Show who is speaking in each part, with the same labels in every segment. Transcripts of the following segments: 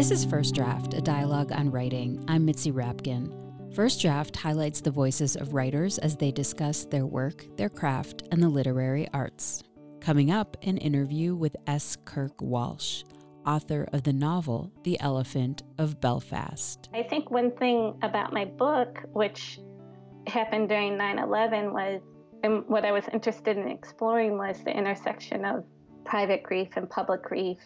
Speaker 1: This is First Draft, a dialogue on writing. I'm Mitzi Rapkin. First Draft highlights the voices of writers as they discuss their work, their craft, and the literary arts. Coming up, an interview with S. Kirk Walsh, author of the novel The Elephant of Belfast.
Speaker 2: I think one thing about my book, which happened during 9 11, was, and what I was interested in exploring was the intersection of private grief and public grief.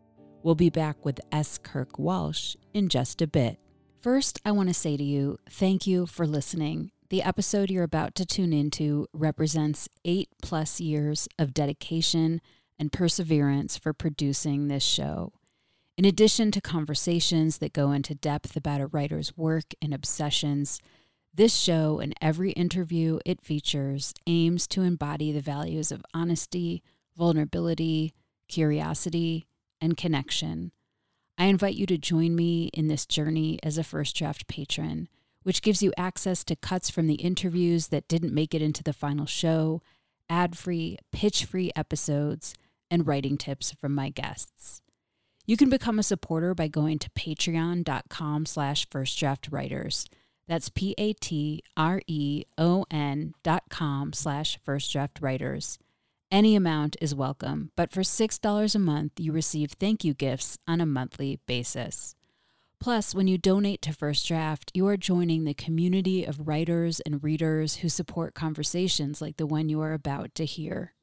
Speaker 1: We'll be back with S. Kirk Walsh in just a bit. First, I want to say to you, thank you for listening. The episode you're about to tune into represents eight plus years of dedication and perseverance for producing this show. In addition to conversations that go into depth about a writer's work and obsessions, this show and every interview it features aims to embody the values of honesty, vulnerability, curiosity, and connection. I invite you to join me in this journey as a First Draft patron, which gives you access to cuts from the interviews that didn't make it into the final show, ad free, pitch free episodes, and writing tips from my guests. You can become a supporter by going to patreon.com slash firstdraftwriters. That's P-A-T-R-E-O-N dot com slash firstdraftwriters. Any amount is welcome, but for $6 a month, you receive thank you gifts on a monthly basis. Plus, when you donate to First Draft, you are joining the community of writers and readers who support conversations like the one you are about to hear.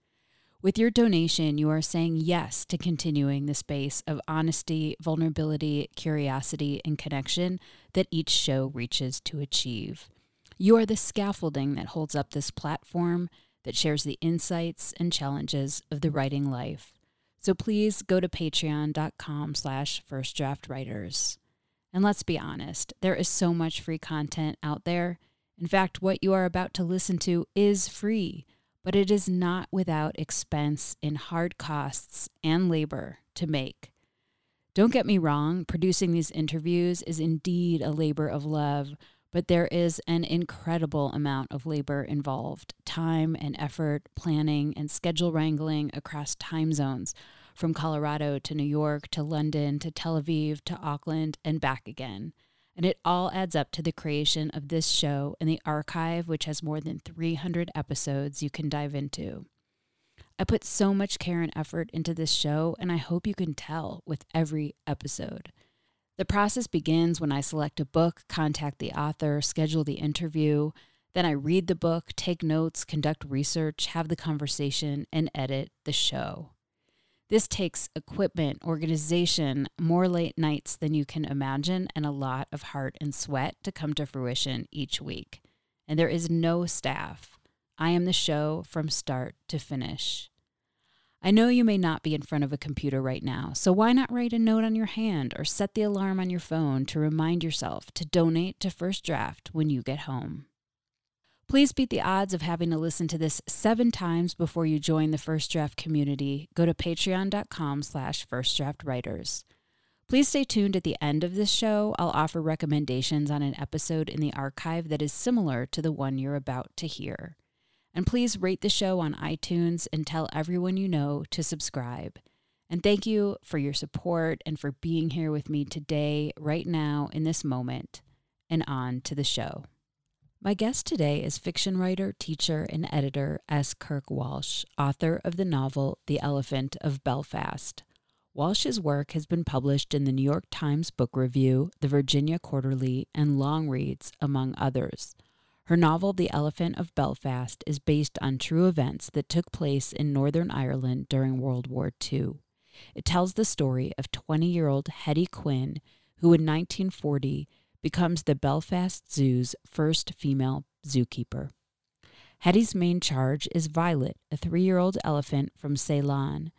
Speaker 1: With your donation, you are saying yes to continuing the space of honesty, vulnerability, curiosity, and connection that each show reaches to achieve. You are the scaffolding that holds up this platform that shares the insights and challenges of the writing life. So please go to patreon.com slash firstdraftwriters. And let's be honest, there is so much free content out there. In fact, what you are about to listen to is free, but it is not without expense in hard costs and labor to make. Don't get me wrong, producing these interviews is indeed a labor of love but there is an incredible amount of labor involved time and effort, planning, and schedule wrangling across time zones from Colorado to New York to London to Tel Aviv to Auckland and back again. And it all adds up to the creation of this show and the archive, which has more than 300 episodes you can dive into. I put so much care and effort into this show, and I hope you can tell with every episode. The process begins when I select a book, contact the author, schedule the interview. Then I read the book, take notes, conduct research, have the conversation, and edit the show. This takes equipment, organization, more late nights than you can imagine, and a lot of heart and sweat to come to fruition each week. And there is no staff. I am the show from start to finish. I know you may not be in front of a computer right now, so why not write a note on your hand or set the alarm on your phone to remind yourself to donate to First Draft when you get home? Please beat the odds of having to listen to this seven times before you join the First Draft community. Go to patreon.com slash firstdraftwriters. Please stay tuned at the end of this show. I'll offer recommendations on an episode in the archive that is similar to the one you're about to hear. And please rate the show on iTunes and tell everyone you know to subscribe. And thank you for your support and for being here with me today, right now, in this moment. And on to the show. My guest today is fiction writer, teacher, and editor S. Kirk Walsh, author of the novel The Elephant of Belfast. Walsh's work has been published in the New York Times Book Review, the Virginia Quarterly, and Longreads, among others. Her novel, The Elephant of Belfast, is based on true events that took place in Northern Ireland during World War II. It tells the story of 20 year old Hetty Quinn, who in 1940 becomes the Belfast Zoo's first female zookeeper. Hetty's main charge is Violet, a three year old elephant from Ceylon.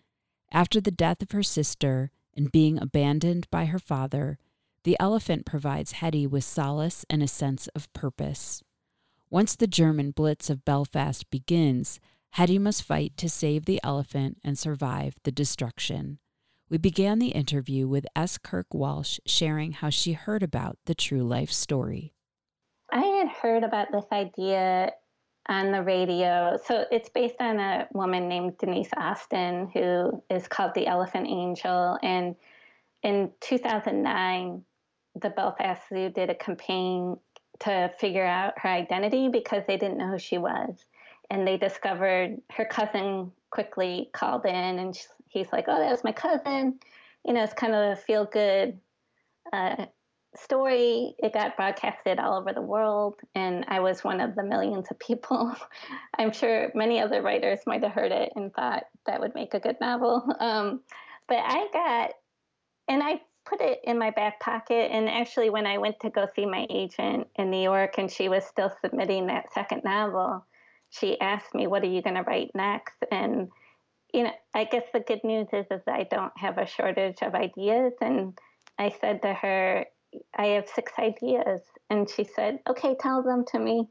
Speaker 1: After the death of her sister and being abandoned by her father, the elephant provides Hetty with solace and a sense of purpose. Once the German blitz of Belfast begins, Hetty must fight to save the elephant and survive the destruction. We began the interview with S. Kirk Walsh sharing how she heard about the true life story.
Speaker 2: I had heard about this idea on the radio. So it's based on a woman named Denise Austin, who is called the Elephant Angel. And in 2009, the Belfast Zoo did a campaign to figure out her identity because they didn't know who she was. And they discovered her cousin quickly called in, and he's like, Oh, that was my cousin. You know, it's kind of a feel good uh, story. It got broadcasted all over the world, and I was one of the millions of people. I'm sure many other writers might have heard it and thought that would make a good novel. Um, but I got, and I put it in my back pocket. And actually, when I went to go see my agent in New York, and she was still submitting that second novel, she asked me, "What are you going to write next?" And you know, I guess the good news is is I don't have a shortage of ideas, and I said to her, I have six ideas. And she said, okay, tell them to me.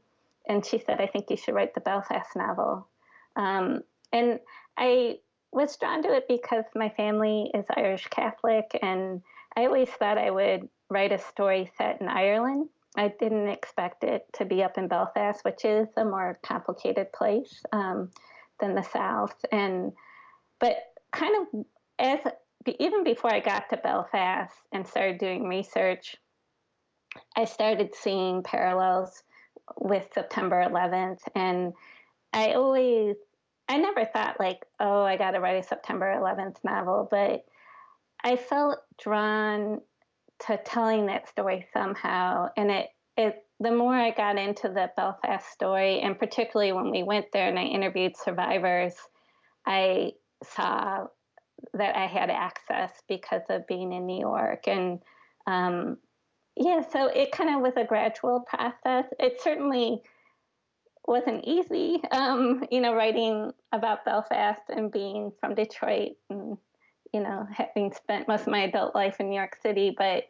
Speaker 2: And she said, I think you should write the Belfast novel. Um, and I was drawn to it because my family is Irish Catholic, and I always thought I would write a story set in Ireland. I didn't expect it to be up in Belfast, which is a more complicated place um, than the South. And but kind of as even before I got to Belfast and started doing research, I started seeing parallels with September 11th. And I always, I never thought like, oh, I got to write a September 11th novel, but I felt drawn to telling that story somehow. And it, it, the more I got into the Belfast story, and particularly when we went there and I interviewed survivors, I saw that I had access because of being in New York. And um, yeah, so it kind of was a gradual process. It certainly wasn't easy, um, you know, writing about Belfast and being from Detroit and, you know, having spent most of my adult life in New York City. But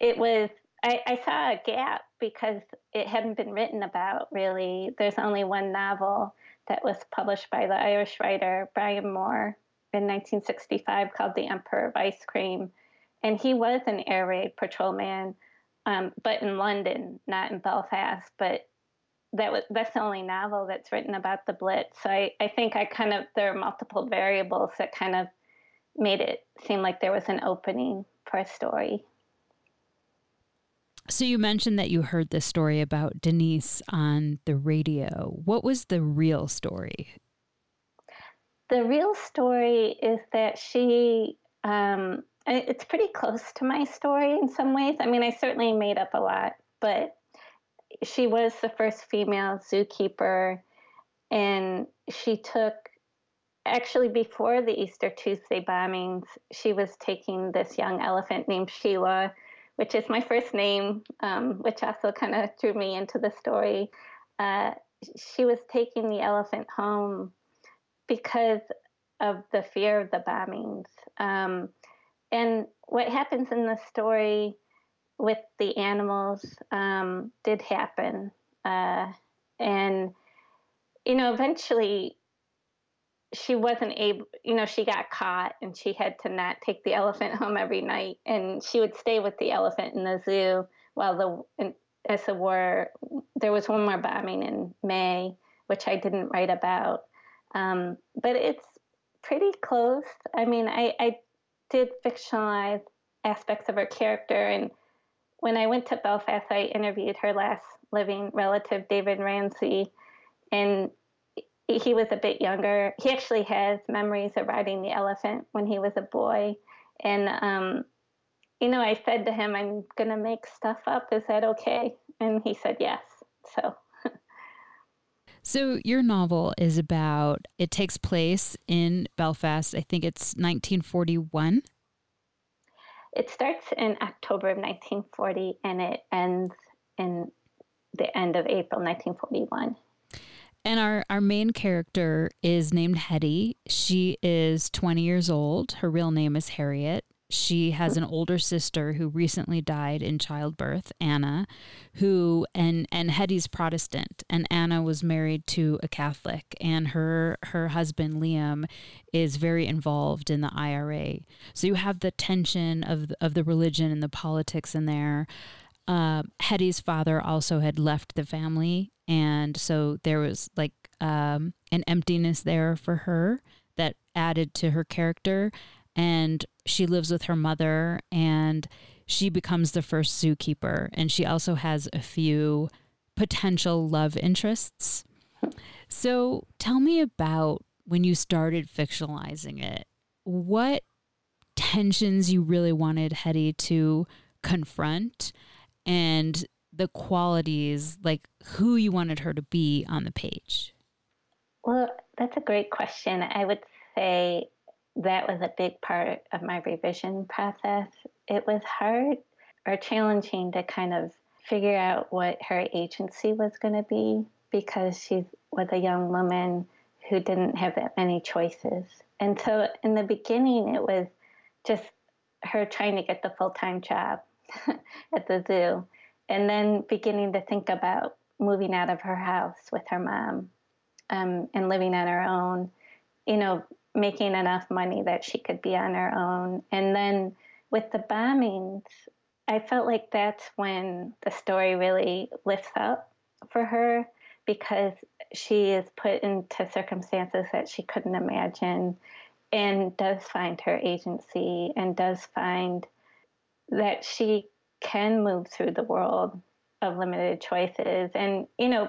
Speaker 2: it was, I, I saw a gap because it hadn't been written about really. There's only one novel that was published by the Irish writer Brian Moore in 1965 called The Emperor of Ice Cream. And he was an air raid patrolman, um, but in London, not in Belfast. But that was that's the only novel that's written about the Blitz. So I, I think I kind of there are multiple variables that kind of made it seem like there was an opening for a story.
Speaker 1: So you mentioned that you heard this story about Denise on the radio. What was the real story?
Speaker 2: The real story is that she, um, it's pretty close to my story in some ways. I mean, I certainly made up a lot, but she was the first female zookeeper, and she took actually before the Easter Tuesday bombings, she was taking this young elephant named Sheila, which is my first name, um, which also kind of drew me into the story. Uh, she was taking the elephant home because of the fear of the bombings. Um, and what happens in the story with the animals um, did happen. Uh, and, you know, eventually she wasn't able, you know, she got caught and she had to not take the elephant home every night. And she would stay with the elephant in the zoo while the, as the war, there was one more bombing in May, which I didn't write about. Um, but it's pretty close. I mean, I, I did fictionalize aspects of her character. And when I went to Belfast, I interviewed her last living relative, David Ramsey. And he was a bit younger. He actually has memories of riding the elephant when he was a boy. And, um, you know, I said to him, I'm going to make stuff up. Is that okay? And he said yes. So.
Speaker 1: So, your novel is about, it takes place in Belfast. I think it's 1941.
Speaker 2: It starts in October of 1940 and it ends in the end of April 1941.
Speaker 1: And our, our main character is named Hetty. She is 20 years old. Her real name is Harriet. She has an older sister who recently died in childbirth, Anna, who and and Hetty's Protestant, and Anna was married to a Catholic, and her her husband Liam is very involved in the IRA. So you have the tension of of the religion and the politics in there. Uh, Hetty's father also had left the family, and so there was like um, an emptiness there for her that added to her character. And she lives with her mother, and she becomes the first zookeeper. And she also has a few potential love interests. So tell me about when you started fictionalizing it. What tensions you really wanted Hetty to confront and the qualities, like who you wanted her to be on the page?
Speaker 2: Well, that's a great question. I would say that was a big part of my revision process. It was hard or challenging to kind of figure out what her agency was going to be because she was a young woman who didn't have that many choices. And so in the beginning, it was just her trying to get the full time job at the zoo and then beginning to think about moving out of her house with her mom um, and living on her own, you know, making enough money that she could be on her own. And then with the bombings, I felt like that's when the story really lifts up for her because she is put into circumstances that she couldn't imagine and does find her agency and does find that she can move through the world of limited choices and you know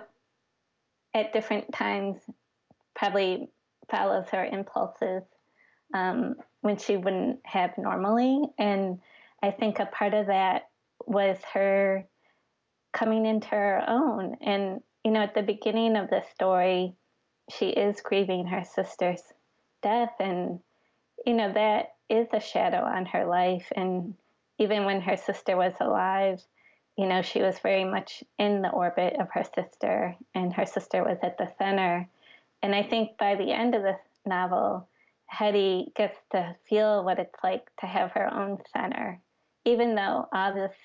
Speaker 2: at different times probably follows her impulses um, when she wouldn't have normally. And i think a part of that was her coming into her own. And you know at the beginning of the story she is grieving her sister's death. And you know that is a shadow on her life. And even when her sister was alive, you know, she was very much in the orbit of her sister, and her sister was at the center. And I think by the end of the novel, Hetty gets to feel what it's like to have her own center, even though all this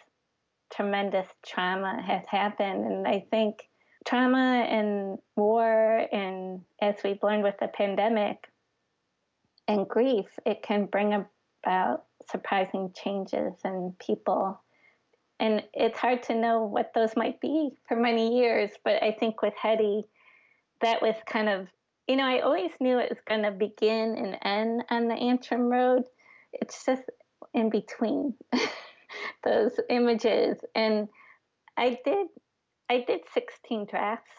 Speaker 2: tremendous trauma has happened. And I think trauma and war, and as we've learned with the pandemic and grief, it can bring about surprising changes in people. And it's hard to know what those might be for many years, but I think with Hetty, that was kind of, you know, I always knew it was going to begin and end on the Antrim Road. It's just in between those images. And I did, I did 16 drafts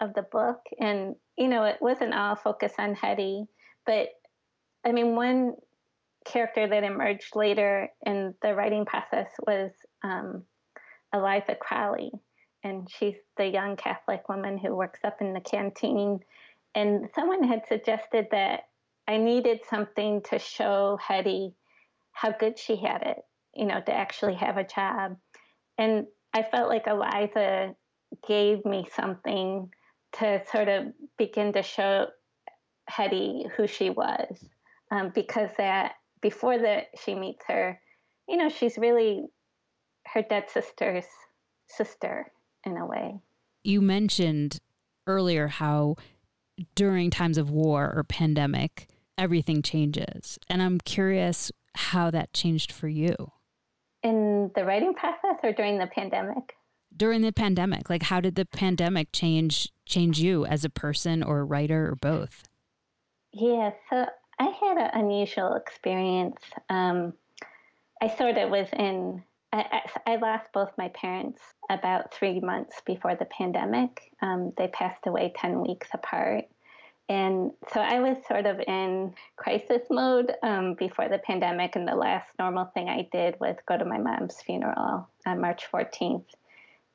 Speaker 2: of the book, and you know, it wasn't all focused on Hetty, but I mean, one character that emerged later in the writing process was um, Eliza Crowley. And she's the young Catholic woman who works up in the canteen. And someone had suggested that I needed something to show Hetty how good she had it, you know, to actually have a job. And I felt like Eliza gave me something to sort of begin to show Hetty who she was, um, because that before that she meets her, you know, she's really her dead sister's sister in a way.
Speaker 1: You mentioned earlier how during times of war or pandemic, everything changes. And I'm curious how that changed for you.
Speaker 2: In the writing process or during the pandemic?
Speaker 1: During the pandemic, like how did the pandemic change change you as a person or a writer or both?
Speaker 2: Yeah, so I had an unusual experience. Um, I sort of was in, I, I, lost both my parents about three months before the pandemic. Um, they passed away 10 weeks apart. And so I was sort of in crisis mode um, before the pandemic. And the last normal thing I did was go to my mom's funeral on March 14th.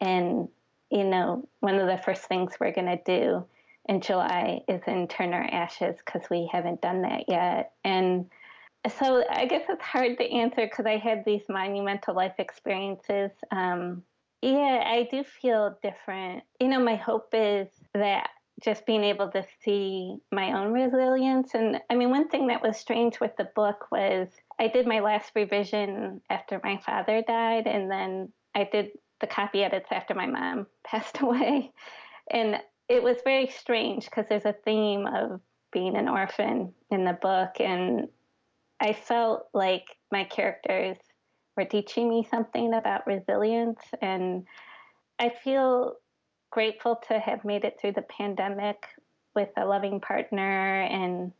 Speaker 2: And, you know, one of the first things we're going to do in July is intern our ashes because we haven't done that yet. And so I guess it's hard to answer because I had these monumental life experiences. Um, yeah, I do feel different. You know, my hope is that just being able to see my own resilience. And I mean, one thing that was strange with the book was I did my last revision after my father died, and then I did the copy edits after my mom passed away. And it was very strange because there's a theme of being an orphan in the book. And I felt like my characters were teaching me something about resilience. And I feel grateful to have made it through the pandemic with a loving partner and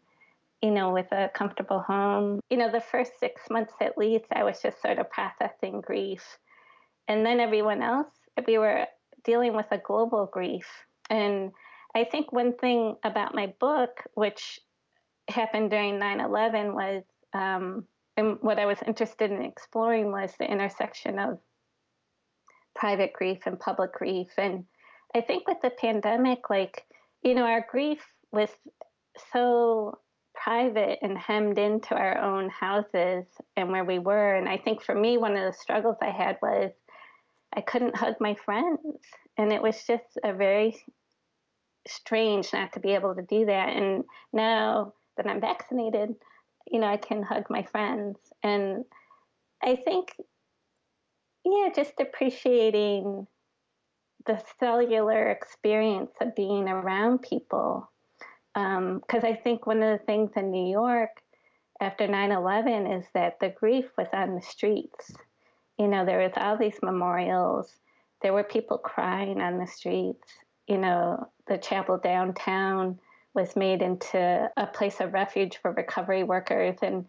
Speaker 2: you know with a comfortable home you know the first six months at least i was just sort of processing grief and then everyone else we were dealing with a global grief and i think one thing about my book which happened during 9-11 was um, and what i was interested in exploring was the intersection of private grief and public grief and I think with the pandemic, like, you know, our grief was so private and hemmed into our own houses and where we were. And I think for me, one of the struggles I had was I couldn't hug my friends. And it was just a very strange not to be able to do that. And now that I'm vaccinated, you know, I can hug my friends. And I think, yeah, just appreciating the cellular experience of being around people. Because um, I think one of the things in New York after 9 11 is that the grief was on the streets. You know, there was all these memorials, there were people crying on the streets. You know, the chapel downtown was made into a place of refuge for recovery workers. And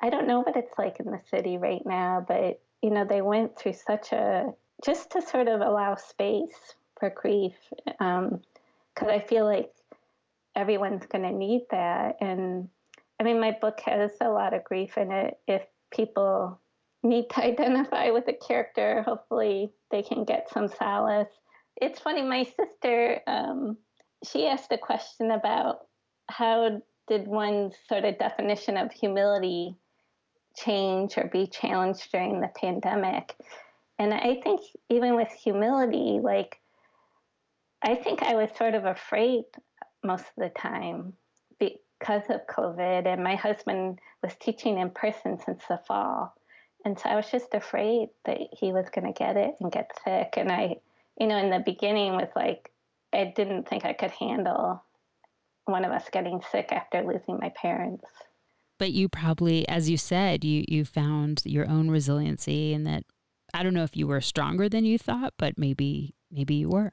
Speaker 2: I don't know what it's like in the city right now, but, you know, they went through such a just to sort of allow space for grief, because um, I feel like everyone's going to need that. And I mean, my book has a lot of grief in it. If people need to identify with a character, hopefully they can get some solace. It's funny, my sister, um, she asked a question about how did one's sort of definition of humility change or be challenged during the pandemic? And I think even with humility, like, I think I was sort of afraid most of the time because of COVID. And my husband was teaching in person since the fall. And so I was just afraid that he was going to get it and get sick. And I, you know, in the beginning was like, I didn't think I could handle one of us getting sick after losing my parents.
Speaker 1: But you probably, as you said, you you found your own resiliency and that I don't know if you were stronger than you thought, but maybe maybe you were.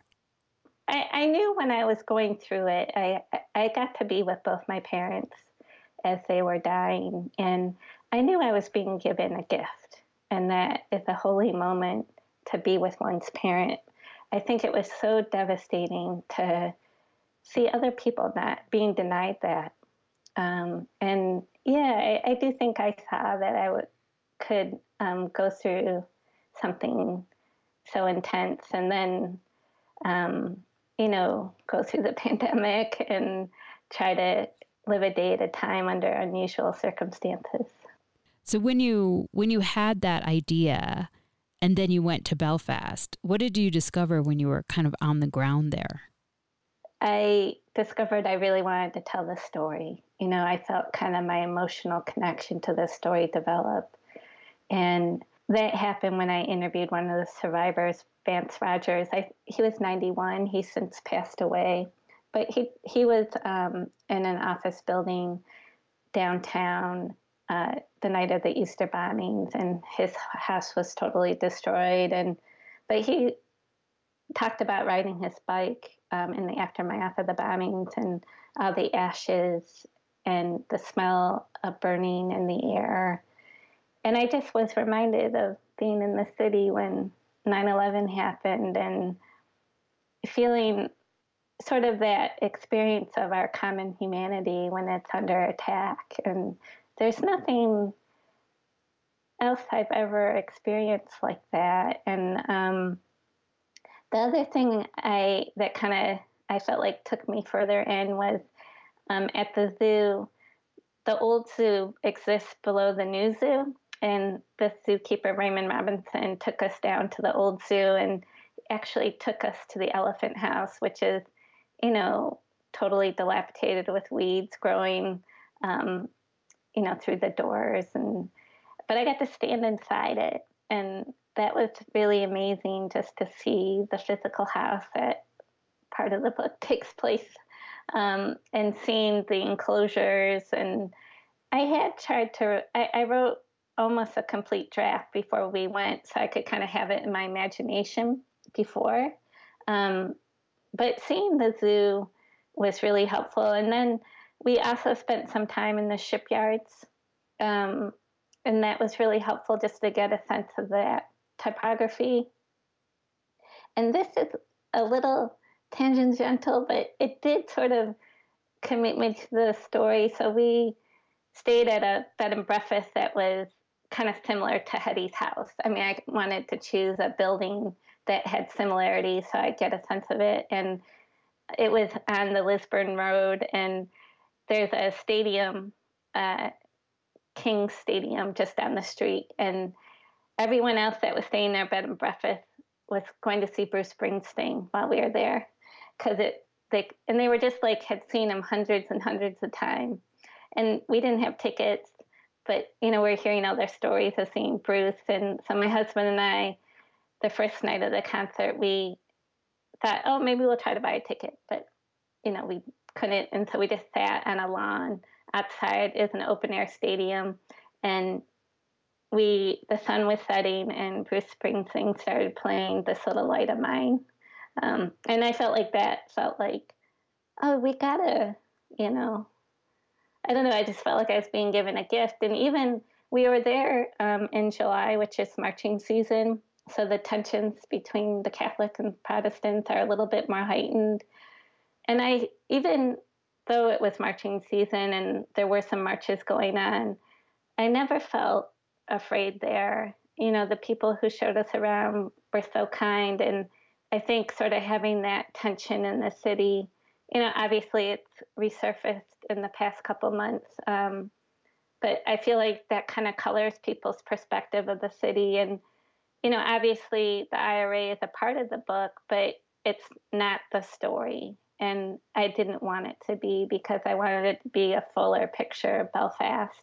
Speaker 2: I, I knew when I was going through it, I I got to be with both my parents as they were dying, and I knew I was being given a gift, and that it's a holy moment to be with one's parent. I think it was so devastating to see other people not being denied that. Um, and yeah, I, I, do think I saw that I w- could um, go through something so intense and then um, you know go through the pandemic and try to live a day at a time under unusual circumstances
Speaker 1: so when you when you had that idea and then you went to belfast. What did you discover when you were kind of on the ground there?
Speaker 2: I discovered i really wanted to tell the story. You know i felt kind of my emotional connection to the story develop. And that happened when I interviewed one of the survivors, Vance Rogers. I, he was 91. He's since passed away, but he he was um, in an office building downtown uh, the night of the Easter bombings, and his house was totally destroyed. And but he talked about riding his bike um, in the aftermath of the bombings and the ashes and the smell of burning in the air and I just was reminded of being in the city when 9 11 happened and feeling sort of that experience of our common humanity when it's under attack. And there's nothing else I've ever experienced like that. And um, the other thing I that kind of I felt like took me further in was um, at the zoo. The old zoo exists below the new zoo, and the zookeeper Raymond Robinson took us down to the old zoo and actually took us to the elephant house, which is, you know, totally dilapidated with weeds growing, um, you know, through the doors. And but I got to stand inside it, and that was really amazing just to see the physical house that part of the book takes place, um, and seeing the enclosures. And I had tried to. I, I wrote almost a complete draft before we went, so I could kind of have it in my imagination before. Um, but seeing the zoo was really helpful. And then we also spent some time in the shipyards. Um, and that was really helpful just to get a sense of that typography. And this is a little tangential, but it did sort of commit me to the story. So we stayed at a bed and breakfast that was kind of similar to Hetty's house. I mean, I wanted to choose a building that had similarities so I get a sense of it. And it was on the Lisburn Road, and there's a stadium, uh, King Stadium, just down the street. And everyone else that was staying there, bed and breakfast, was going to see Bruce Springsteen while we were there, because it they and they were just like had seen him hundreds and hundreds of times, and we didn't have tickets, but you know we we're hearing all their stories of seeing Bruce, and so my husband and I the first night of the concert, we thought, oh, maybe we'll try to buy a ticket, but you know, we couldn't, and so we just sat on a lawn outside. is an open air stadium, and we the sun was setting, and Bruce Springsteen started playing "This Little Light of Mine," um, and I felt like that felt like, oh, we gotta, you know, I don't know. I just felt like I was being given a gift, and even we were there um, in July, which is marching season, so the tensions between the Catholic and Protestants are a little bit more heightened. And I, even though it was marching season and there were some marches going on, I never felt afraid there. You know, the people who showed us around were so kind. And I think sort of having that tension in the city, you know, obviously it's resurfaced in the past couple months. Um, but I feel like that kind of colors people's perspective of the city and you know, obviously the IRA is a part of the book, but it's not the story. And I didn't want it to be because I wanted it to be a fuller picture of Belfast.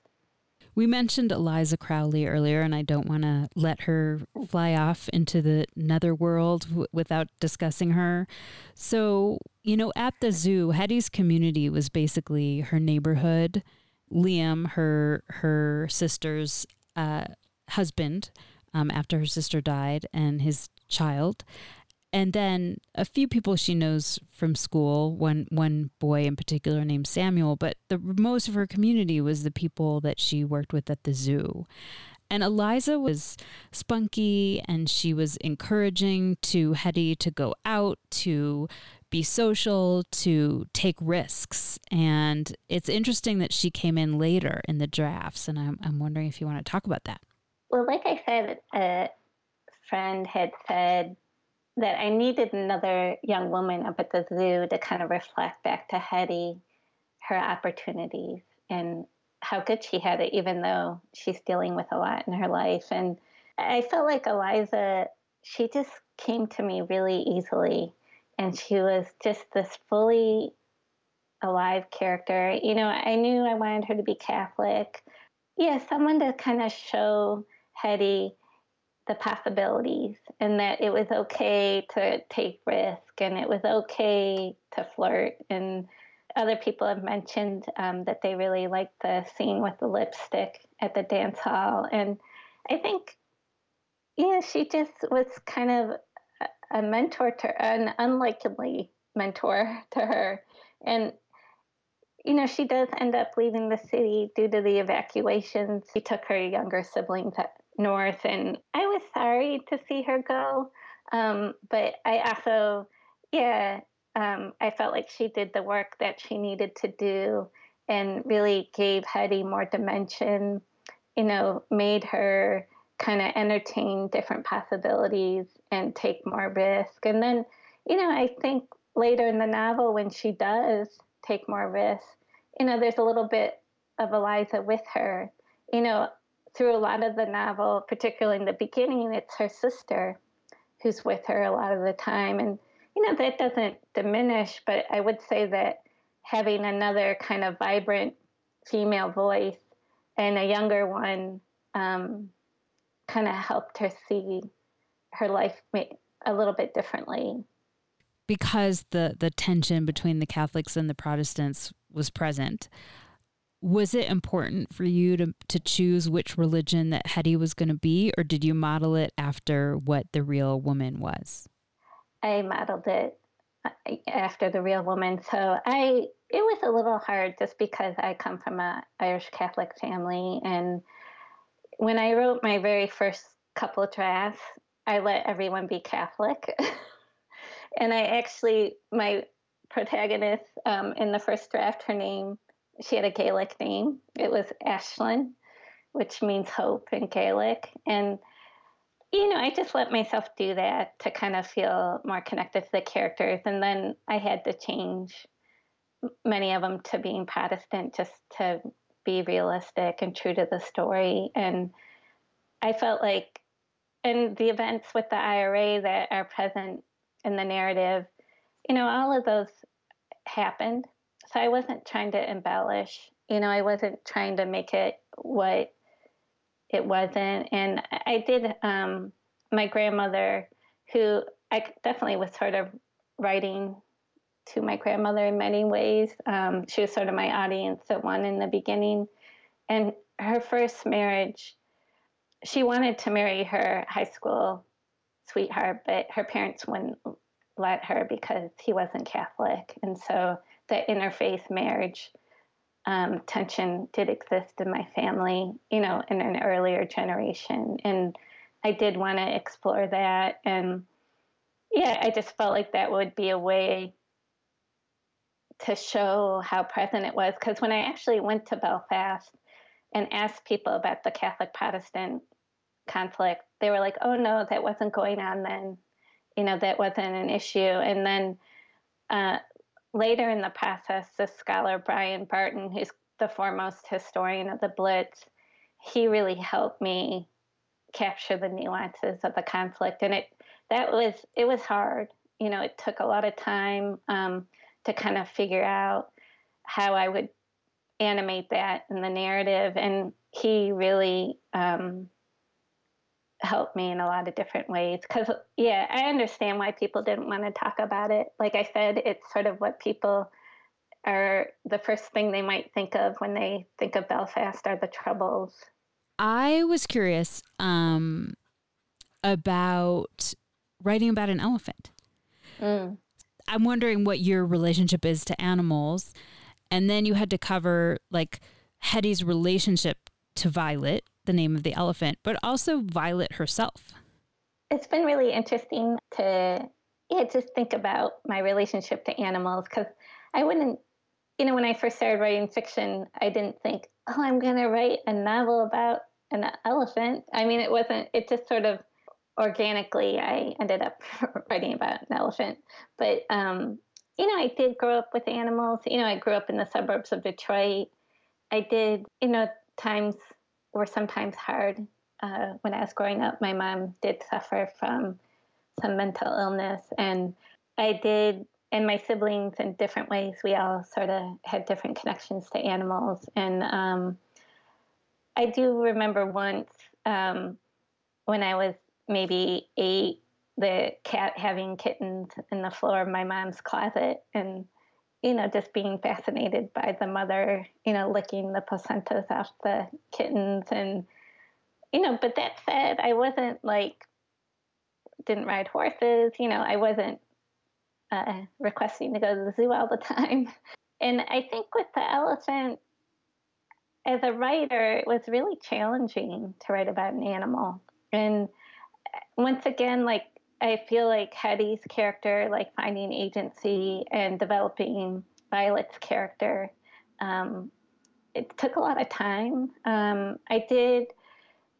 Speaker 1: We mentioned Eliza Crowley earlier, and I don't want to let her fly off into the netherworld w- without discussing her. So, you know, at the zoo, Hetty's community was basically her neighborhood. Liam, her her sister's uh, husband, um, after her sister died and his child. And then a few people she knows from school, one one boy in particular named Samuel, but the most of her community was the people that she worked with at the zoo. And Eliza was spunky and she was encouraging to Hetty to go out, to be social, to take risks. And it's interesting that she came in later in the drafts. And I'm, I'm wondering if you want to talk about that.
Speaker 2: Well, like I said, a friend had said that I needed another young woman up at the zoo to kind of reflect back to Hetty her opportunities and how good she had it, even though she's dealing with a lot in her life. And I felt like Eliza, she just came to me really easily. And she was just this fully alive character. You know, I knew I wanted her to be Catholic. Yeah, someone to kind of show Hetty the possibilities and that it was okay to take risk and it was okay to flirt. And other people have mentioned um, that they really liked the scene with the lipstick at the dance hall. And I think, yeah, she just was kind of a mentor to an unlikely mentor to her. And you know, she does end up leaving the city due to the evacuations. She took her younger siblings north, and I was sorry to see her go. Um, but I also, yeah, um, I felt like she did the work that she needed to do and really gave Hetty more dimension, you know, made her kind of entertain different possibilities and take more risk. And then, you know, I think later in the novel, when she does take more risk, you know, there's a little bit of Eliza with her. You know, through a lot of the novel, particularly in the beginning, it's her sister who's with her a lot of the time. And, you know, that doesn't diminish, but I would say that having another kind of vibrant female voice and a younger one um, kind of helped her see her life a little bit differently.
Speaker 1: Because the the tension between the Catholics and the Protestants was present, was it important for you to to choose which religion that Hetty was going to be, or did you model it after what the real woman was?
Speaker 2: I modeled it uh, after the real woman. So I it was a little hard just because I come from a Irish Catholic family and when I wrote my very first couple of drafts, I let everyone be Catholic. and I actually, my protagonist um, in the first draft, her name, she had a Gaelic name. It was Ashlyn, which means hope in Gaelic. And, you know, I just let myself do that to kind of feel more connected to the characters. And then I had to change many of them to being Protestant just to be realistic and true to the story. And I felt like, and the events with the IRA that are present in the narrative, you know, all of those happened. So I wasn't trying to embellish, you know, I wasn't trying to make it what it wasn't. And I did, um, my grandmother, who I definitely was sort of writing to my grandmother in many ways. Um, she was sort of my audience at one in the beginning. And her first marriage, she wanted to marry her high school sweetheart, but her parents wouldn't let her because he wasn't Catholic. And so the interfaith marriage um, tension did exist in my family, you know, in an earlier generation. And I did want to explore that. And yeah, I just felt like that would be a way to show how present it was. Because when I actually went to Belfast and asked people about the Catholic Protestant conflict, they were like, oh no, that wasn't going on then. You know, that wasn't an issue. And then uh, later in the process, the scholar Brian Barton, who's the foremost historian of the Blitz, he really helped me capture the nuances of the conflict. And it that was it was hard. You know, it took a lot of time. Um, to kind of figure out how I would animate that in the narrative. And he really um, helped me in a lot of different ways. Because, yeah, I understand why people didn't want to talk about it. Like I said, it's sort of what people are the first thing they might think of when they think of Belfast are the troubles.
Speaker 1: I was curious um, about writing about an elephant. Mm. I'm wondering what your relationship is to animals. And then you had to cover like Hetty's relationship to Violet, the name of the elephant, but also Violet herself.
Speaker 2: It's been really interesting to yeah, just think about my relationship to animals because I wouldn't, you know, when I first started writing fiction, I didn't think, oh, I'm going to write a novel about an elephant. I mean, it wasn't, it just sort of organically, I ended up writing about an elephant. But, um, you know, I did grow up with animals. You know, I grew up in the suburbs of Detroit. I did, you know, times were sometimes hard. Uh, when I was growing up, my mom did suffer from some mental illness. And I did, and my siblings in different ways, we all sort of had different connections to animals. And um, I do remember once um, when I was maybe eight, the cat having kittens in the floor of my mom's closet and you know just being fascinated by the mother you know licking the placentas off the kittens and you know but that said i wasn't like didn't ride horses you know i wasn't uh, requesting to go to the zoo all the time. And i think with the elephant as a writer it was really challenging to write about an animal. And once again, like I feel like Hetty's character, like finding agency and developing Violet's character, um, it took a lot of time. Um, I did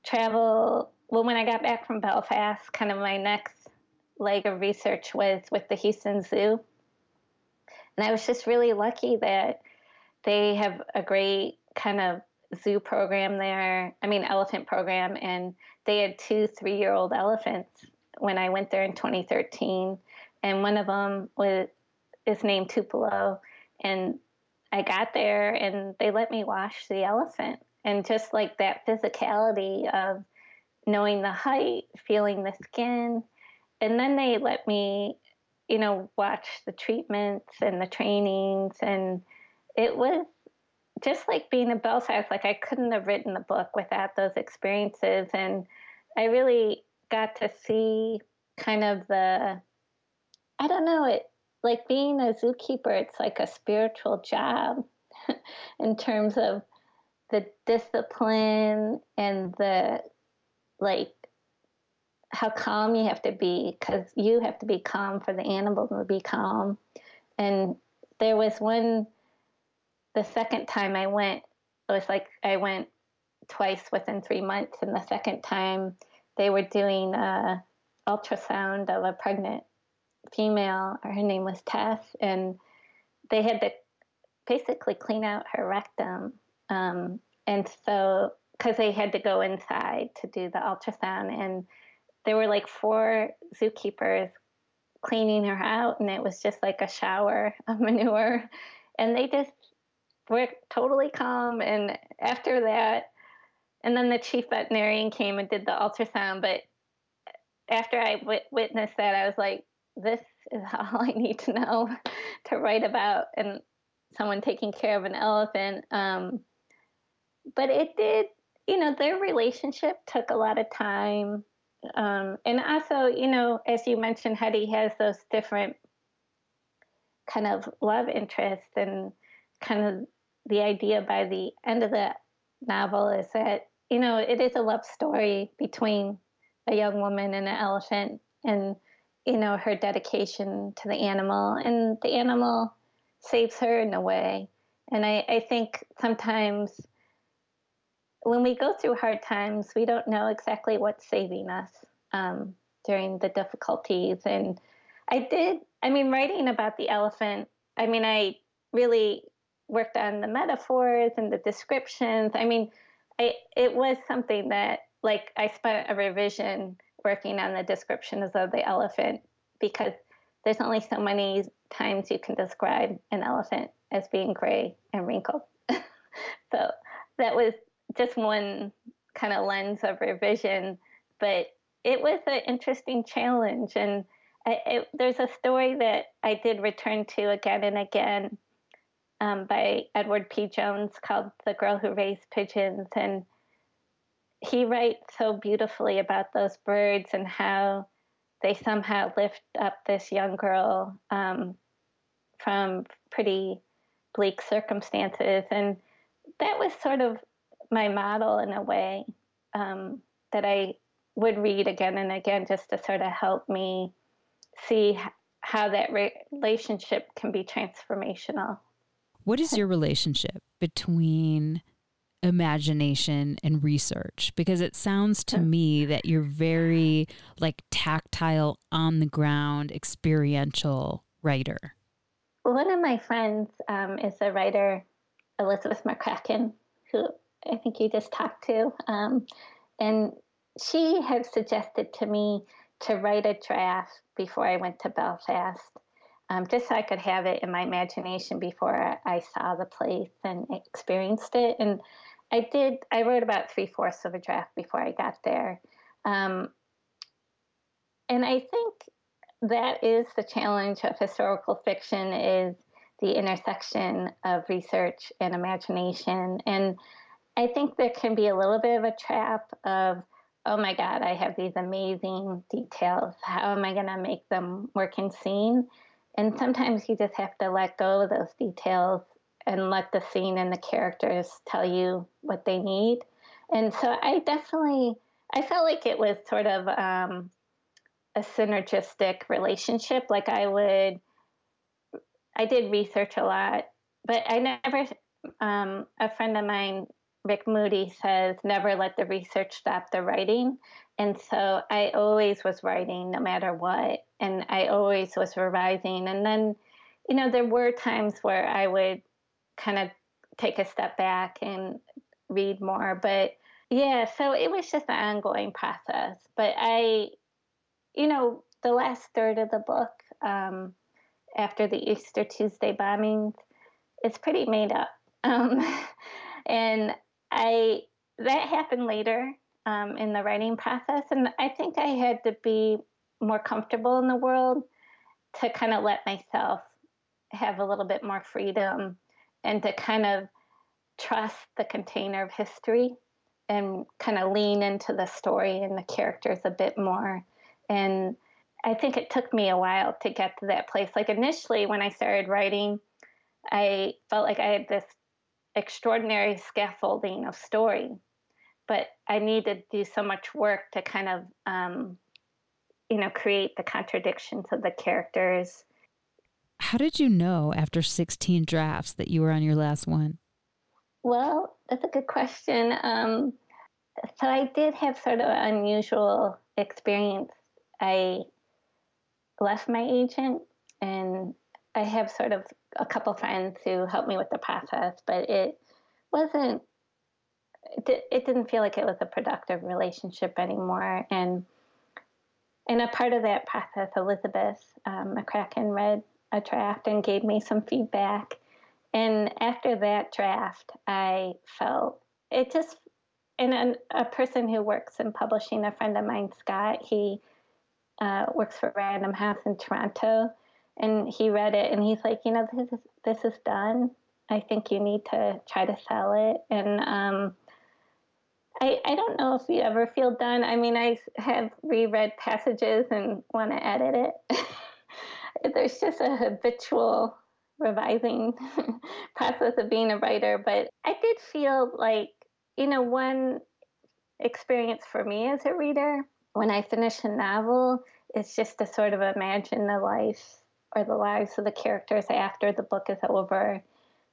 Speaker 2: travel. Well, when I got back from Belfast, kind of my next leg of research was with the Houston Zoo. And I was just really lucky that they have a great kind of zoo program there. I mean, elephant program. And they had two three year old elephants when I went there in 2013. And one of them was is named Tupelo. And I got there and they let me wash the elephant. And just like that physicality of knowing the height, feeling the skin. And then they let me, you know, watch the treatments and the trainings. And it was just like being in Belfast, like I couldn't have written the book without those experiences. And I really got to see kind of the, I don't know, it like being a zookeeper, it's like a spiritual job in terms of the discipline and the like how calm you have to be because you have to be calm for the animals to be calm. And there was one, the second time I went, it was like I went twice within three months, and the second time they were doing a ultrasound of a pregnant female. Her name was Tess, and they had to basically clean out her rectum. Um, and so, because they had to go inside to do the ultrasound, and there were like four zookeepers cleaning her out, and it was just like a shower of manure. And they just were totally calm. And after that, and then the chief veterinarian came and did the ultrasound. But after I w- witnessed that, I was like, this is all I need to know to write about and someone taking care of an elephant. Um, but it did, you know, their relationship took a lot of time. Um, and also, you know, as you mentioned, Hetty has those different kind of love interests and kind of the idea by the end of the novel is that, you know, it is a love story between a young woman and an elephant and you know her dedication to the animal. And the animal saves her in a way. And I, I think sometimes when we go through hard times we don't know exactly what's saving us um, during the difficulties. And i did i mean writing about the elephant i mean i really worked on the metaphors and the descriptions i mean I, it was something that like I spent a revision working on the descriptions of the elephant because there's only so many times you can describe an elephant as being gray and wrinkled. so that was just one kind of lens of revision, but it was an interesting challenge. And I, it, there's a story that I did return to again and again um, by Edward P. Jones called The Girl Who Raised Pigeons. And he writes so beautifully about those birds and how they somehow lift up this young girl um, from pretty bleak circumstances. And that was sort of my model in a way um, that I would read again and again just to sort of help me see how that re- relationship can be transformational.
Speaker 1: What is your relationship between imagination and research? Because it sounds to me that you're very like tactile on the ground experiential writer.
Speaker 2: One of my friends um, is a writer elizabeth mccracken who i think you just talked to um, and she had suggested to me to write a draft before i went to belfast um, just so i could have it in my imagination before i saw the place and experienced it and I did. I wrote about three fourths of a draft before I got there, um, and I think that is the challenge of historical fiction: is the intersection of research and imagination. And I think there can be a little bit of a trap of, oh my God, I have these amazing details. How am I going to make them work in scene? And sometimes you just have to let go of those details and let the scene and the characters tell you what they need. And so I definitely I felt like it was sort of um, a synergistic relationship. Like I would, I did research a lot, but I never, um, a friend of mine, Rick Moody, says, never let the research stop the writing. And so I always was writing no matter what. And I always was revising. And then, you know, there were times where I would kind of take a step back and read more. But yeah, so it was just an ongoing process. But I, you know, the last third of the book, um, after the Easter Tuesday bombings, it's pretty made up. Um, and I that happened later um, in the writing process, and I think I had to be more comfortable in the world to kind of let myself have a little bit more freedom and to kind of trust the container of history and kind of lean into the story and the characters a bit more. And I think it took me a while to get to that place. Like initially, when I started writing, I felt like I had this extraordinary scaffolding of story, but I needed to do so much work to kind of, um, you know, create the contradictions of the characters.
Speaker 1: How did you know after 16 drafts that you were on your last one?
Speaker 2: Well, that's a good question. Um, so I did have sort of an unusual experience. I left my agent, and I have sort of a couple friends who helped me with the process, but it wasn't. It didn't feel like it was a productive relationship anymore, and in a part of that process, Elizabeth um, McCracken read a draft and gave me some feedback and after that draft, I felt it just, and a, a person who works in publishing, a friend of mine, Scott, he uh, works for Random House in Toronto, and he read it and he's like, you know, this is this is done. I think you need to try to sell it. And um, I I don't know if you ever feel done. I mean, I have reread passages and want to edit it. There's just a habitual revising process of being a writer, but I did feel like, you know, one experience for me as a reader, when I finish a novel, it's just to sort of imagine the life or the lives of the characters after the book is over.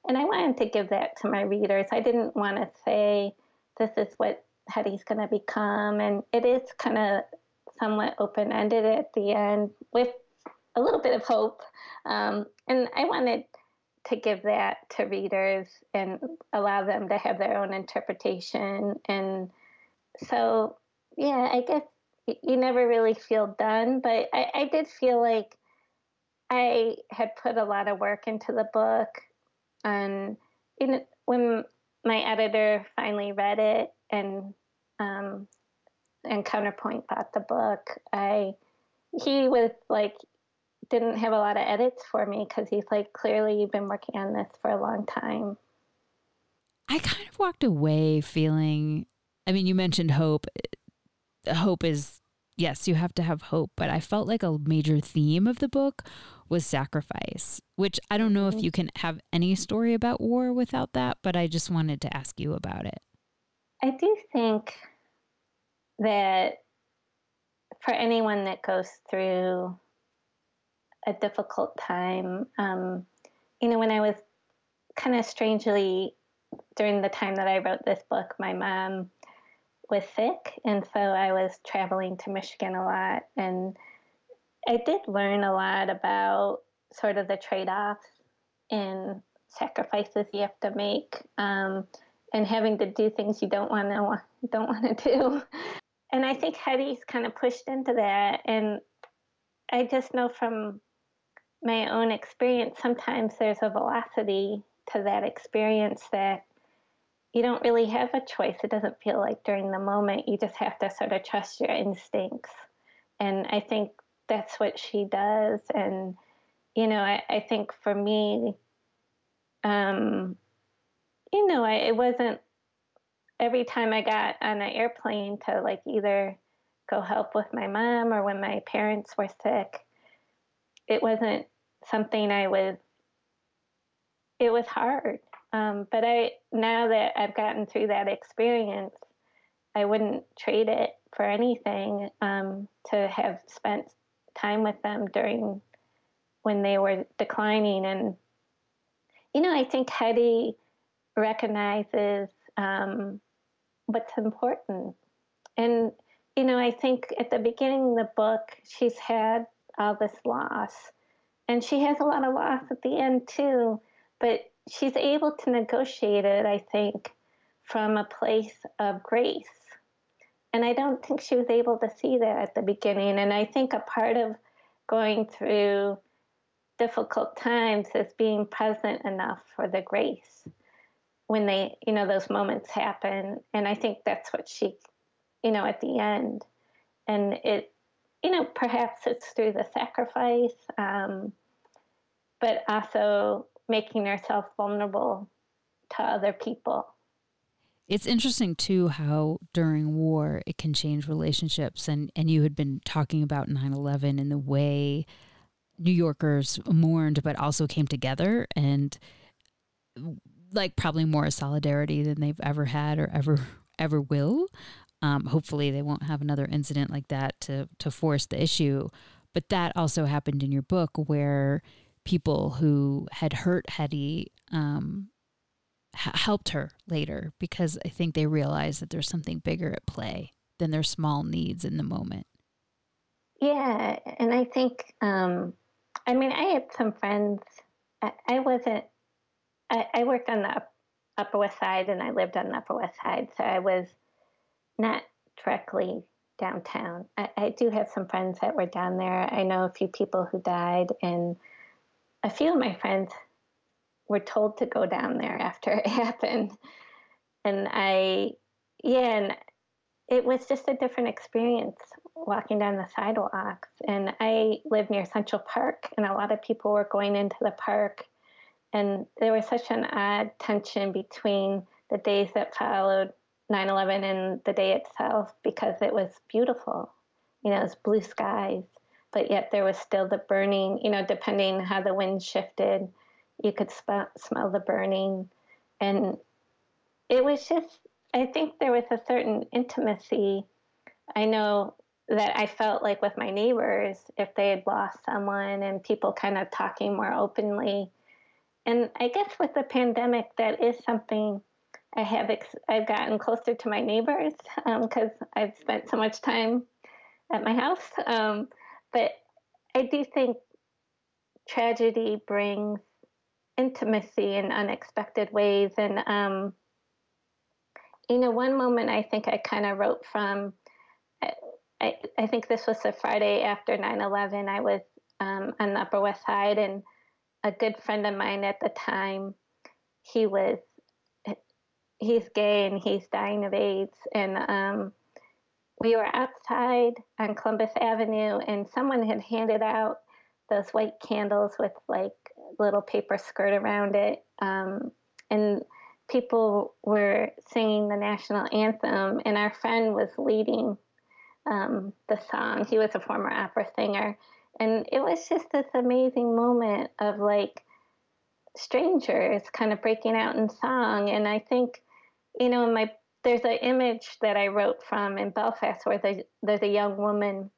Speaker 2: And I wanted to give that to my readers. I didn't want to say, this is what Hetty's going to become. And it is kind of somewhat open ended at the end with a little bit of hope. Um, and I wanted to give that to readers and allow them to have their own interpretation. And so, yeah, I guess you never really feel done, but I, I did feel like I had put a lot of work into the book. And know, when my editor finally read it and um, and Counterpoint bought the book, I he was like, didn't have a lot of edits for me because he's like, clearly you've been working on this for a long time.
Speaker 1: I kind of walked away feeling, I mean, you mentioned hope. Hope is, yes, you have to have hope, but I felt like a major theme of the book was sacrifice, which I don't know if you can have any story about war without that, but I just wanted to ask you about it.
Speaker 2: I do think that for anyone that goes through a difficult time. Um, you know, when I was kind of strangely during the time that I wrote this book, my mom was sick, and so I was traveling to Michigan a lot, and I did learn a lot about sort of the trade-offs and sacrifices you have to make, um, and having to do things you don't want to don't want to do. And I think Hetty's kind of pushed into that, and I just know from my own experience, sometimes there's a velocity to that experience that you don't really have a choice. It doesn't feel like during the moment. You just have to sort of trust your instincts. And I think that's what she does. And, you know, I, I think for me, um, you know, I, it wasn't every time I got on an airplane to like either go help with my mom or when my parents were sick it wasn't something I was. It was hard, um, but I now that I've gotten through that experience, I wouldn't trade it for anything um, to have spent time with them during when they were declining. And, you know, I think Hetty recognizes um, what's important. And, you know, I think at the beginning of the book, she's had all this loss. And she has a lot of loss at the end, too. But she's able to negotiate it, I think, from a place of grace. And I don't think she was able to see that at the beginning. And I think a part of going through difficult times is being present enough for the grace when they, you know, those moments happen. And I think that's what she, you know, at the end. And it, you know, perhaps it's through the sacrifice, um, but also making herself vulnerable to other people.
Speaker 1: It's interesting too how during war it can change relationships and and you had been talking about 9/11 and the way New Yorkers mourned, but also came together and like probably more solidarity than they've ever had or ever ever will. Um, hopefully, they won't have another incident like that to to force the issue. But that also happened in your book, where people who had hurt Hetty um, helped her later because I think they realized that there's something bigger at play than their small needs in the moment.
Speaker 2: Yeah, and I think um, I mean, I had some friends. I, I wasn't. I, I, worked on the Upper West Side, and I lived on the Upper West Side, so I was not directly downtown. I, I do have some friends that were down there. I know a few people who died, and a few of my friends were told to go down there after it happened. And I, yeah, and it was just a different experience walking down the sidewalks. And I live near Central Park, and a lot of people were going into the park. And there was such an odd tension between the days that followed 9 11 and the day itself because it was beautiful. You know, it was blue skies, but yet there was still the burning, you know, depending how the wind shifted, you could sp- smell the burning. And it was just, I think there was a certain intimacy. I know that I felt like with my neighbors, if they had lost someone and people kind of talking more openly. And I guess with the pandemic, that is something I have ex- I've gotten closer to my neighbors because um, I've spent so much time at my house. Um, but I do think tragedy brings intimacy in unexpected ways. And um, you know, one moment I think I kind of wrote from I, I think this was the Friday after 9 11. I was um, on the Upper West Side, and a good friend of mine at the time, he was, he's gay and he's dying of AIDS. And um, we were outside on Columbus Avenue, and someone had handed out those white candles with like little paper skirt around it. Um, and people were singing the national anthem, and our friend was leading um, the song. He was a former opera singer. And it was just this amazing moment of like strangers kind of breaking out in song. And I think, you know, in my there's an image that I wrote from in Belfast where there's, there's a young woman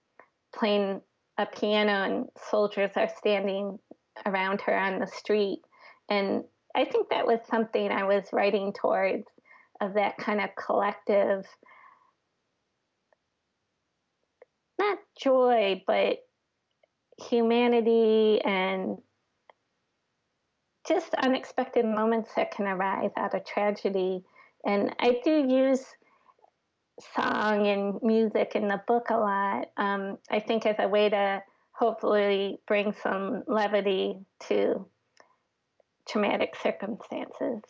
Speaker 2: playing a piano and soldiers are standing around her on the street. And I think that was something I was writing towards of that kind of collective not joy, but humanity and just unexpected moments that can arise out of tragedy. And I do use song and music in the book a lot, um, I think, as a way to hopefully bring some levity to traumatic circumstances.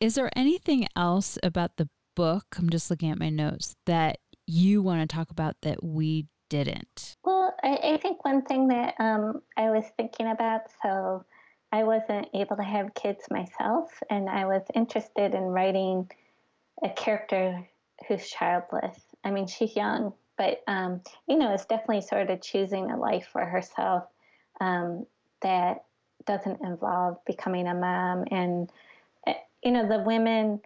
Speaker 1: Is there anything else about the book? I'm just looking at my notes that you want to talk about that we didn't?
Speaker 2: Well, I, I think one thing that um, I was thinking about, so I wasn't able to have kids myself, and I was interested in writing a character who's childless. I mean, she's young, but um, you know, it's definitely sort of choosing a life for herself um, that doesn't involve becoming a mom. And eh, you know, the women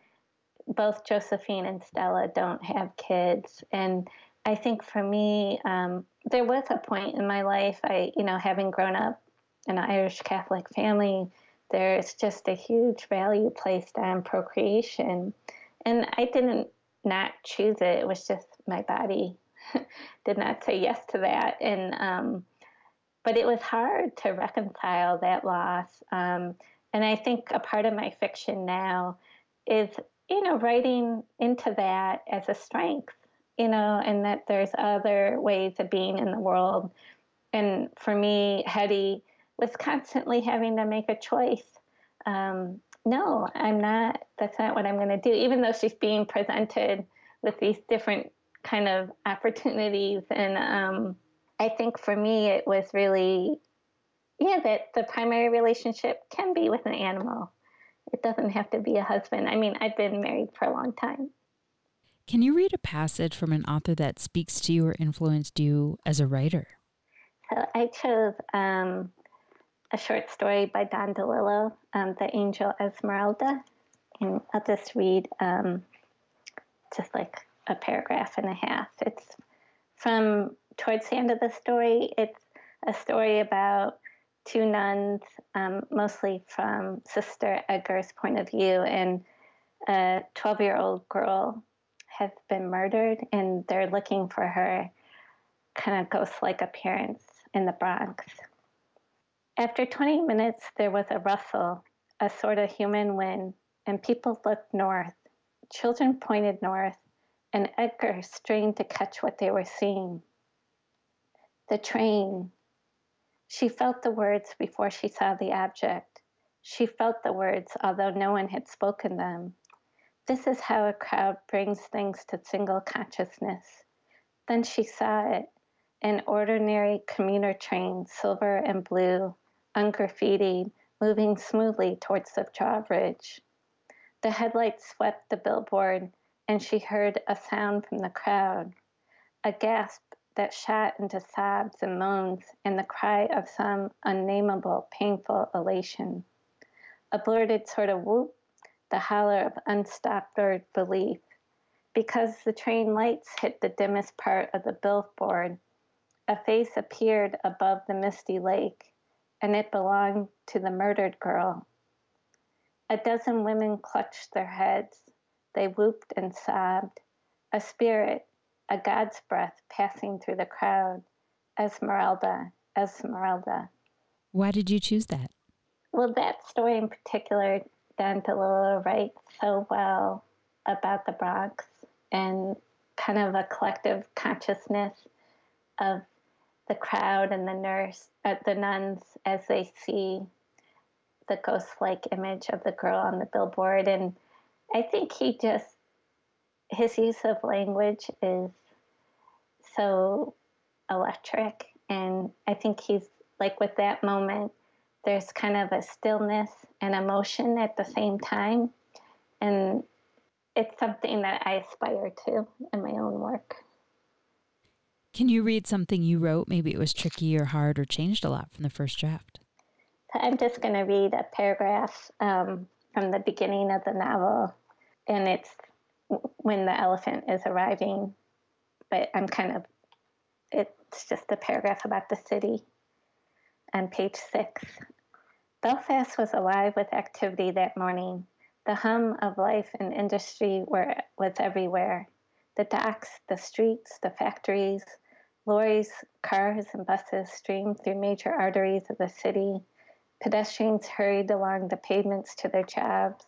Speaker 2: both Josephine and Stella don't have kids. And I think for me, um, there was a point in my life, I, you know, having grown up in an Irish Catholic family, there's just a huge value placed on procreation. And I didn't not choose it, it was just my body did not say yes to that. And, um, but it was hard to reconcile that loss. Um, and I think a part of my fiction now is, you know, writing into that as a strength, you know, and that there's other ways of being in the world. And for me, Hetty was constantly having to make a choice. Um, no, I'm not, that's not what I'm going to do, even though she's being presented with these different kind of opportunities. And um, I think for me, it was really, yeah, that the primary relationship can be with an animal. It doesn't have to be a husband. I mean, I've been married for a long time.
Speaker 1: Can you read a passage from an author that speaks to you or influenced you as a writer?
Speaker 2: So I chose um, a short story by Don DeLillo, um, The Angel Esmeralda. And I'll just read um, just like a paragraph and a half. It's from towards the end of the story, it's a story about two nuns, um, mostly from Sister Edgar's point of view, and a 12 year old girl has been murdered, and they're looking for her kind of ghost like appearance in the Bronx. After 20 minutes, there was a rustle, a sort of human wind, and people looked north. Children pointed north, and Edgar strained to catch what they were seeing. The train. She felt the words before she saw the object. She felt the words, although no one had spoken them. This is how a crowd brings things to single consciousness. Then she saw it an ordinary commuter train, silver and blue, ungraffitied, moving smoothly towards the drawbridge. The headlights swept the billboard, and she heard a sound from the crowd, a gasp that shot into sobs and moans and the cry of some unnameable, painful elation. A blurted sort of whoop, the holler of unstoppered belief. Because the train lights hit the dimmest part of the billboard, a face appeared above the misty lake, and it belonged to the murdered girl. A dozen women clutched their heads. They whooped and sobbed. A spirit a God's breath passing through the crowd. Esmeralda, Esmeralda.
Speaker 1: Why did you choose that?
Speaker 2: Well, that story in particular, Don DeLillo writes so well about the Bronx and kind of a collective consciousness of the crowd and the nurse, uh, the nuns, as they see the ghost-like image of the girl on the billboard. And I think he just his use of language is so electric. And I think he's like with that moment, there's kind of a stillness and emotion at the same time. And it's something that I aspire to in my own work.
Speaker 1: Can you read something you wrote? Maybe it was tricky or hard or changed a lot from the first draft.
Speaker 2: I'm just going to read a paragraph um, from the beginning of the novel, and it's when the elephant is arriving, but I'm kind of, it's just a paragraph about the city on page six. Belfast was alive with activity that morning. The hum of life and industry were, was everywhere. The docks, the streets, the factories, lorries, cars, and buses streamed through major arteries of the city. Pedestrians hurried along the pavements to their jobs.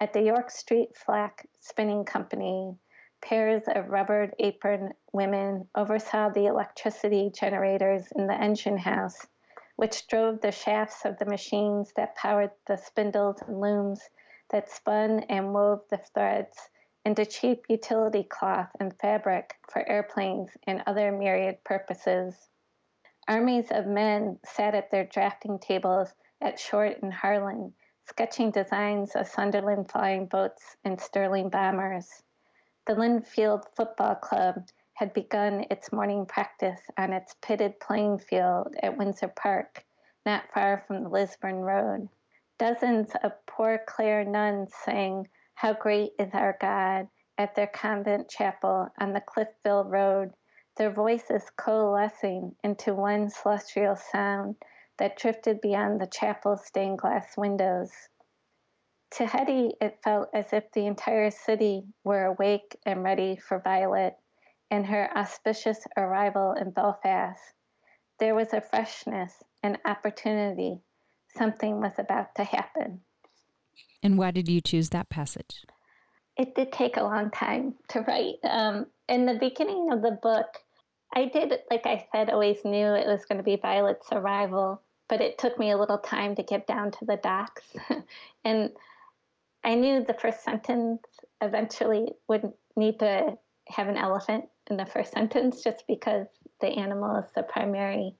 Speaker 2: At the York Street Flax Spinning Company, pairs of rubbered apron women oversaw the electricity generators in the engine house, which drove the shafts of the machines that powered the spindles and looms that spun and wove the threads into cheap utility cloth and fabric for airplanes and other myriad purposes. Armies of men sat at their drafting tables at Short and Harland sketching designs of Sunderland flying boats and Stirling bombers. The Linfield Football Club had begun its morning practice on its pitted playing field at Windsor Park, not far from the Lisburn Road. Dozens of Poor Clare nuns sang, How Great is Our God, at their convent chapel on the Cliffville Road, their voices coalescing into one celestial sound that drifted beyond the chapel's stained glass windows. To Hetty, it felt as if the entire city were awake and ready for Violet and her auspicious arrival in Belfast. There was a freshness, an opportunity. Something was about to happen.
Speaker 1: And why did you choose that passage?
Speaker 2: It did take a long time to write. Um, in the beginning of the book, I did, like I said, always knew it was going to be Violet's arrival, but it took me a little time to get down to the docks. and I knew the first sentence eventually would need to have an elephant in the first sentence just because the animal is the primary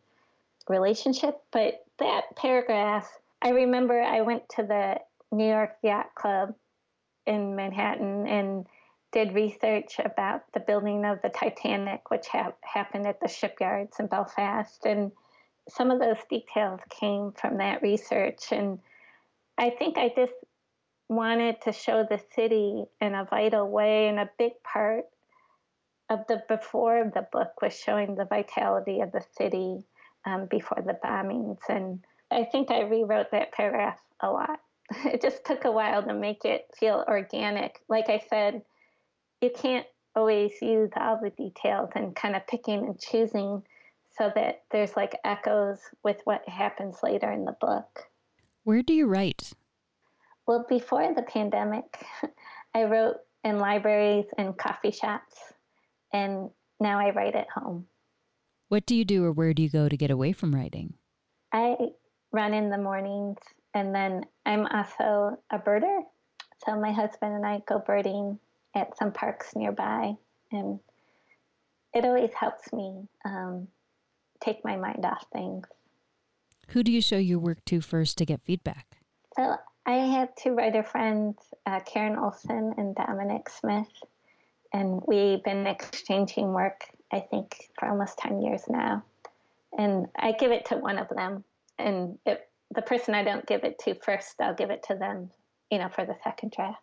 Speaker 2: relationship. But that paragraph, I remember I went to the New York Yacht Club in Manhattan and did research about the building of the Titanic, which ha- happened at the shipyards in Belfast. And some of those details came from that research. And I think I just wanted to show the city in a vital way. And a big part of the before of the book was showing the vitality of the city um, before the bombings. And I think I rewrote that paragraph a lot. It just took a while to make it feel organic. Like I said, you can't always use all the details and kind of picking and choosing so that there's like echoes with what happens later in the book.
Speaker 1: Where do you write?
Speaker 2: Well, before the pandemic, I wrote in libraries and coffee shops, and now I write at home.
Speaker 1: What do you do or where do you go to get away from writing?
Speaker 2: I run in the mornings, and then I'm also a birder. So my husband and I go birding at some parks nearby, and it always helps me um, take my mind off things.
Speaker 1: Who do you show your work to first to get feedback?
Speaker 2: So I have two writer friends, uh, Karen Olson and Dominic Smith, and we've been exchanging work, I think, for almost 10 years now. And I give it to one of them, and it, the person I don't give it to first, I'll give it to them, you know, for the second draft.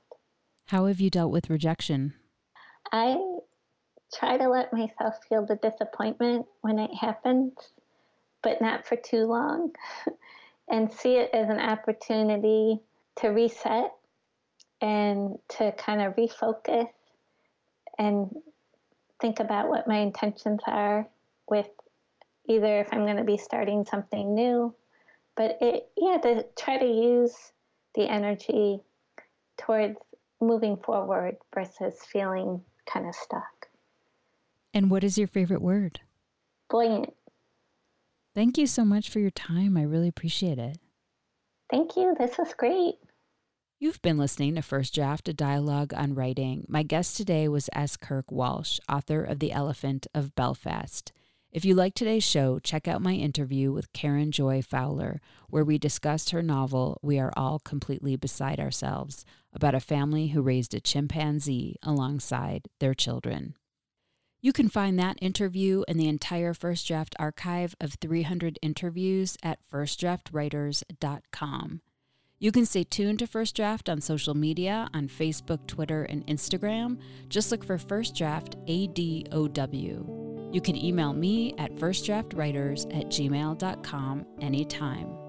Speaker 1: How have you dealt with rejection?
Speaker 2: I try to let myself feel the disappointment when it happens, but not for too long, and see it as an opportunity to reset and to kind of refocus and think about what my intentions are with either if I'm going to be starting something new, but it, yeah, to try to use the energy towards moving forward versus feeling kind of stuck.
Speaker 1: And what is your favorite word?
Speaker 2: Buoyant.
Speaker 1: Thank you so much for your time. I really appreciate it.
Speaker 2: Thank you. This was great.
Speaker 1: You've been listening to First Draft, a dialogue on writing. My guest today was S. Kirk Walsh, author of The Elephant of Belfast. If you like today's show, check out my interview with Karen Joy Fowler, where we discussed her novel, We Are All Completely Beside Ourselves, about a family who raised a chimpanzee alongside their children. You can find that interview and the entire First Draft archive of 300 interviews at firstdraftwriters.com. You can stay tuned to First Draft on social media on Facebook, Twitter, and Instagram. Just look for First Draft ADOW. You can email me at firstdraftwriters at gmail.com anytime.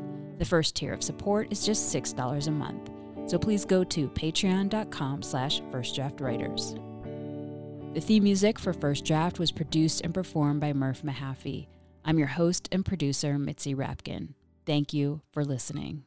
Speaker 1: The first tier of support is just $6 a month. So please go to patreon.com slash firstdraftwriters. The theme music for First Draft was produced and performed by Murph Mahaffey. I'm your host and producer, Mitzi Rapkin. Thank you for listening.